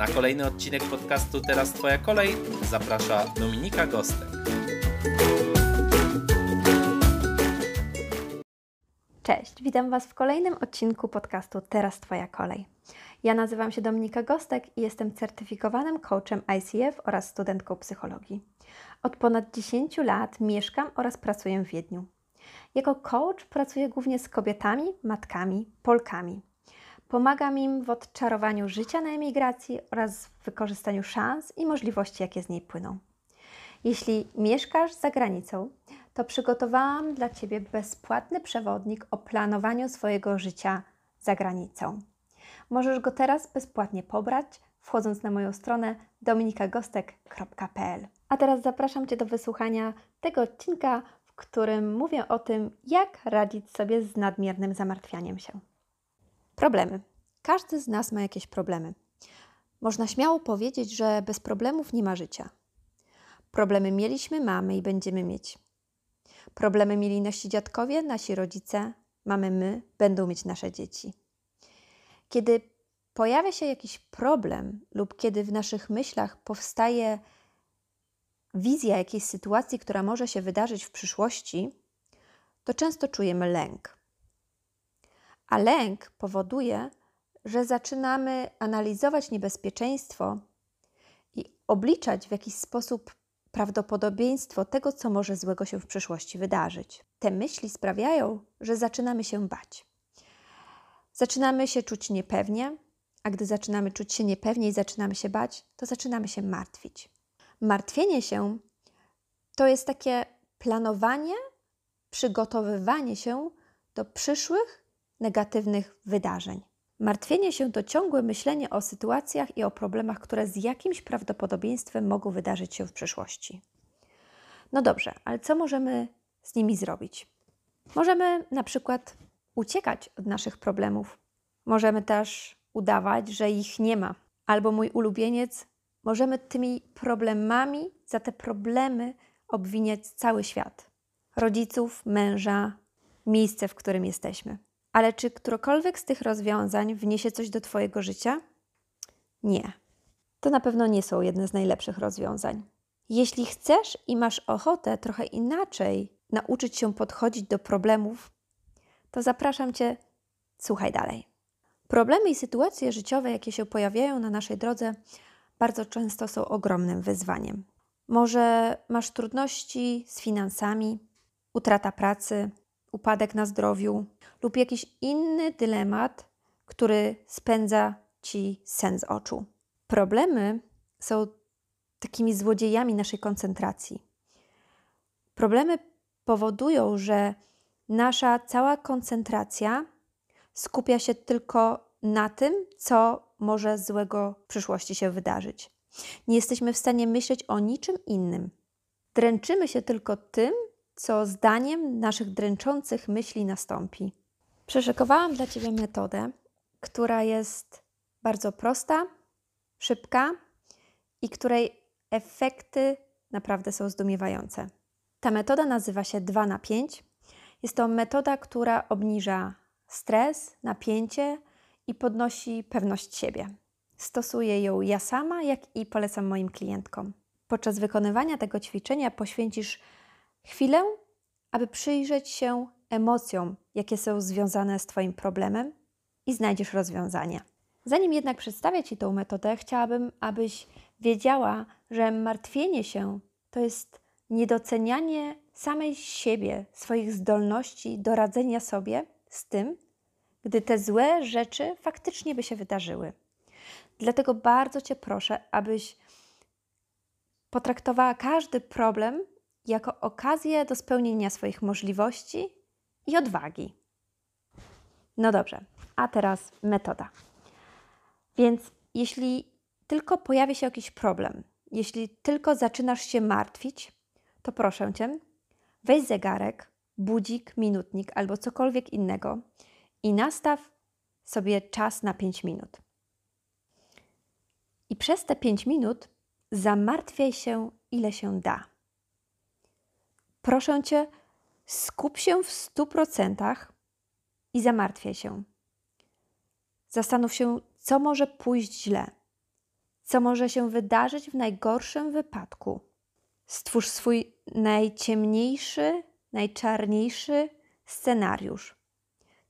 Na kolejny odcinek podcastu Teraz Twoja kolej zaprasza Dominika Gostek. Cześć, witam Was w kolejnym odcinku podcastu Teraz Twoja kolej. Ja nazywam się Dominika Gostek i jestem certyfikowanym coachem ICF oraz studentką psychologii. Od ponad 10 lat mieszkam oraz pracuję w Wiedniu. Jako coach pracuję głównie z kobietami, matkami, Polkami. Pomagam im w odczarowaniu życia na emigracji oraz w wykorzystaniu szans i możliwości, jakie z niej płyną. Jeśli mieszkasz za granicą, to przygotowałam dla Ciebie bezpłatny przewodnik o planowaniu swojego życia za granicą. Możesz go teraz bezpłatnie pobrać, wchodząc na moją stronę dominikagostek.pl. A teraz zapraszam Cię do wysłuchania tego odcinka, w którym mówię o tym, jak radzić sobie z nadmiernym zamartwianiem się. Problemy. Każdy z nas ma jakieś problemy. Można śmiało powiedzieć, że bez problemów nie ma życia. Problemy mieliśmy, mamy i będziemy mieć. Problemy mieli nasi dziadkowie, nasi rodzice, mamy my, będą mieć nasze dzieci. Kiedy pojawia się jakiś problem lub kiedy w naszych myślach powstaje wizja jakiejś sytuacji, która może się wydarzyć w przyszłości, to często czujemy lęk. A lęk powoduje, że zaczynamy analizować niebezpieczeństwo i obliczać w jakiś sposób prawdopodobieństwo tego, co może złego się w przyszłości wydarzyć. Te myśli sprawiają, że zaczynamy się bać. Zaczynamy się czuć niepewnie, a gdy zaczynamy czuć się niepewnie i zaczynamy się bać, to zaczynamy się martwić. Martwienie się to jest takie planowanie, przygotowywanie się do przyszłych negatywnych wydarzeń. Martwienie się to ciągłe myślenie o sytuacjach i o problemach, które z jakimś prawdopodobieństwem mogą wydarzyć się w przyszłości. No dobrze, ale co możemy z nimi zrobić? Możemy na przykład uciekać od naszych problemów. Możemy też udawać, że ich nie ma. Albo mój ulubieniec, możemy tymi problemami, za te problemy obwiniać cały świat. Rodziców, męża, miejsce, w którym jesteśmy. Ale czy którekolwiek z tych rozwiązań wniesie coś do Twojego życia? Nie. To na pewno nie są jedne z najlepszych rozwiązań. Jeśli chcesz i masz ochotę trochę inaczej nauczyć się podchodzić do problemów, to zapraszam Cię, słuchaj dalej. Problemy i sytuacje życiowe, jakie się pojawiają na naszej drodze, bardzo często są ogromnym wyzwaniem. Może masz trudności z finansami, utrata pracy, upadek na zdrowiu lub jakiś inny dylemat, który spędza ci sen z oczu. Problemy są takimi złodziejami naszej koncentracji. Problemy powodują, że nasza cała koncentracja skupia się tylko na tym, co może złego w przyszłości się wydarzyć. Nie jesteśmy w stanie myśleć o niczym innym. Dręczymy się tylko tym, co zdaniem naszych dręczących myśli nastąpi. Przyszykowałam dla Ciebie metodę, która jest bardzo prosta, szybka i której efekty naprawdę są zdumiewające. Ta metoda nazywa się 2 na 5. Jest to metoda, która obniża stres, napięcie i podnosi pewność siebie. Stosuję ją ja sama, jak i polecam moim klientkom. Podczas wykonywania tego ćwiczenia poświęcisz chwilę, aby przyjrzeć się emocjom, jakie są związane z Twoim problemem i znajdziesz rozwiązania. Zanim jednak przedstawię Ci tą metodę, chciałabym, abyś wiedziała, że martwienie się to jest niedocenianie samej siebie, swoich zdolności do radzenia sobie z tym, gdy te złe rzeczy faktycznie by się wydarzyły. Dlatego bardzo Cię proszę, abyś potraktowała każdy problem jako okazję do spełnienia swoich możliwości i odwagi. No dobrze, a teraz metoda. Więc jeśli tylko pojawi się jakiś problem, jeśli tylko zaczynasz się martwić, to proszę cię, weź zegarek, budzik, minutnik albo cokolwiek innego i nastaw sobie czas na 5 minut. I przez te 5 minut zamartwiaj się, ile się da. Proszę cię, skup się w 100% i zamartwiaj się. Zastanów się, co może pójść źle, co może się wydarzyć w najgorszym wypadku. Stwórz swój najciemniejszy, najczarniejszy scenariusz.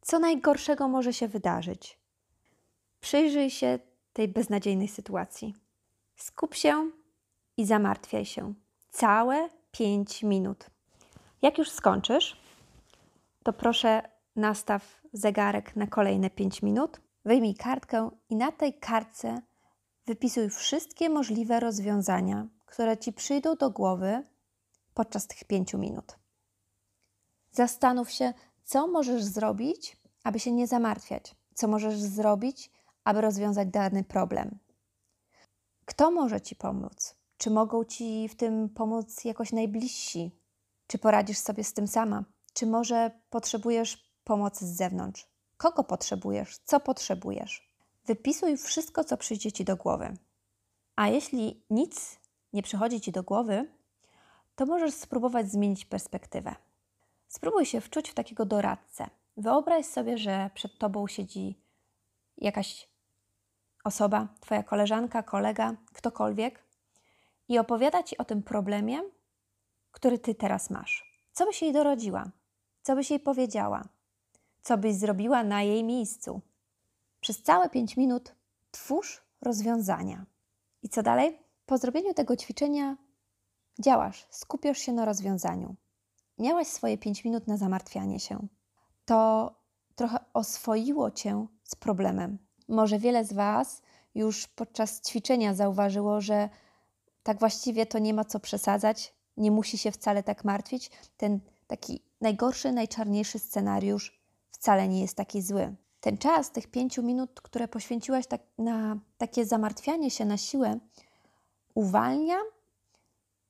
Co najgorszego może się wydarzyć? Przyjrzyj się tej beznadziejnej sytuacji. Skup się i zamartwiaj się. Całe 5 minut. Jak już skończysz, to proszę nastaw zegarek na kolejne 5 minut. Wyjmij kartkę i na tej kartce wypisuj wszystkie możliwe rozwiązania, które ci przyjdą do głowy podczas tych 5 minut. Zastanów się, co możesz zrobić, aby się nie zamartwiać, co możesz zrobić, aby rozwiązać dany problem. Kto może ci pomóc? Czy mogą ci w tym pomóc jakoś najbliżsi? Czy poradzisz sobie z tym sama? Czy może potrzebujesz pomocy z zewnątrz? Kogo potrzebujesz? Co potrzebujesz? Wypisuj wszystko, co przyjdzie ci do głowy. A jeśli nic nie przychodzi ci do głowy, to możesz spróbować zmienić perspektywę. Spróbuj się wczuć w takiego doradcę. Wyobraź sobie, że przed tobą siedzi jakaś osoba, twoja koleżanka, kolega, ktokolwiek i opowiada ci o tym problemie, który ty teraz masz. Co byś jej dorodziła? Co byś jej powiedziała? Co byś zrobiła na jej miejscu? Przez całe 5 minut twórz rozwiązania. I co dalej? Po zrobieniu tego ćwiczenia działasz, skupiasz się na rozwiązaniu. Miałaś swoje 5 minut na zamartwianie się. To trochę oswoiło cię z problemem. Może wiele z Was już podczas ćwiczenia zauważyło, że tak właściwie to nie ma co przesadzać, nie musi się wcale tak martwić. Ten taki najgorszy, najczarniejszy scenariusz wcale nie jest taki zły. Ten czas, tych pięciu minut, które poświęciłaś tak na takie zamartwianie się na siłę, uwalnia,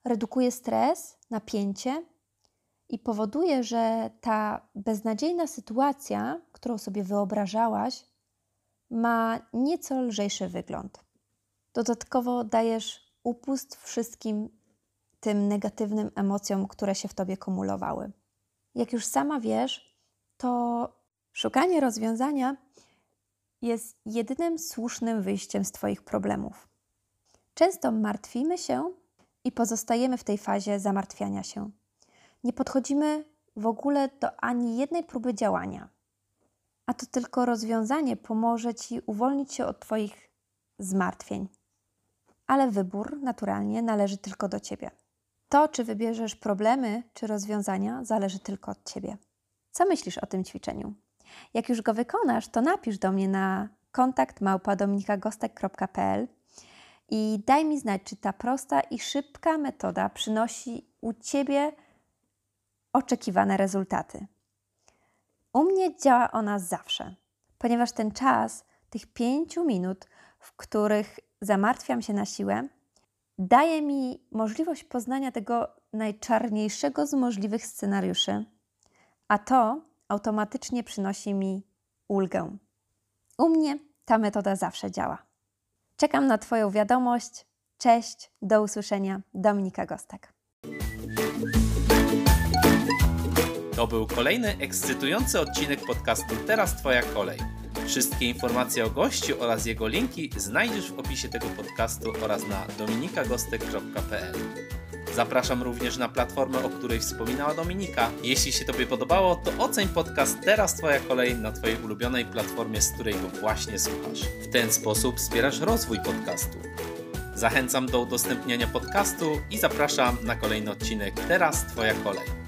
redukuje stres, napięcie i powoduje, że ta beznadziejna sytuacja, którą sobie wyobrażałaś, ma nieco lżejszy wygląd. Dodatkowo dajesz upust wszystkim tym negatywnym emocjom, które się w tobie kumulowały. Jak już sama wiesz, to szukanie rozwiązania jest jedynym słusznym wyjściem z Twoich problemów. Często martwimy się i pozostajemy w tej fazie zamartwiania się. Nie podchodzimy w ogóle do ani jednej próby działania. A to tylko rozwiązanie pomoże Ci uwolnić się od Twoich zmartwień. Ale wybór naturalnie należy tylko do Ciebie. To, czy wybierzesz problemy, czy rozwiązania, zależy tylko od Ciebie. Co myślisz o tym ćwiczeniu? Jak już go wykonasz, to napisz do mnie na kontakt małpadominikagostek.pl i daj mi znać, czy ta prosta i szybka metoda przynosi u Ciebie oczekiwane rezultaty. U mnie działa ona zawsze, ponieważ ten czas, tych pięciu minut, w których zamartwiam się na siłę, daje mi możliwość poznania tego najczarniejszego z możliwych scenariuszy, a to automatycznie przynosi mi ulgę. U mnie ta metoda zawsze działa. Czekam na Twoją wiadomość. Cześć, do usłyszenia. Dominika Gostek. To był kolejny ekscytujący odcinek podcastu Teraz Twoja kolej. Wszystkie informacje o gościu oraz jego linki znajdziesz w opisie tego podcastu oraz na dominikagostek.pl. Zapraszam również na platformę, o której wspominała Dominika. Jeśli się Tobie podobało, to oceń podcast Teraz Twoja kolej na Twojej ulubionej platformie, z której go właśnie słuchasz. W ten sposób wspierasz rozwój podcastu. Zachęcam do udostępniania podcastu i zapraszam na kolejny odcinek Teraz Twoja kolej.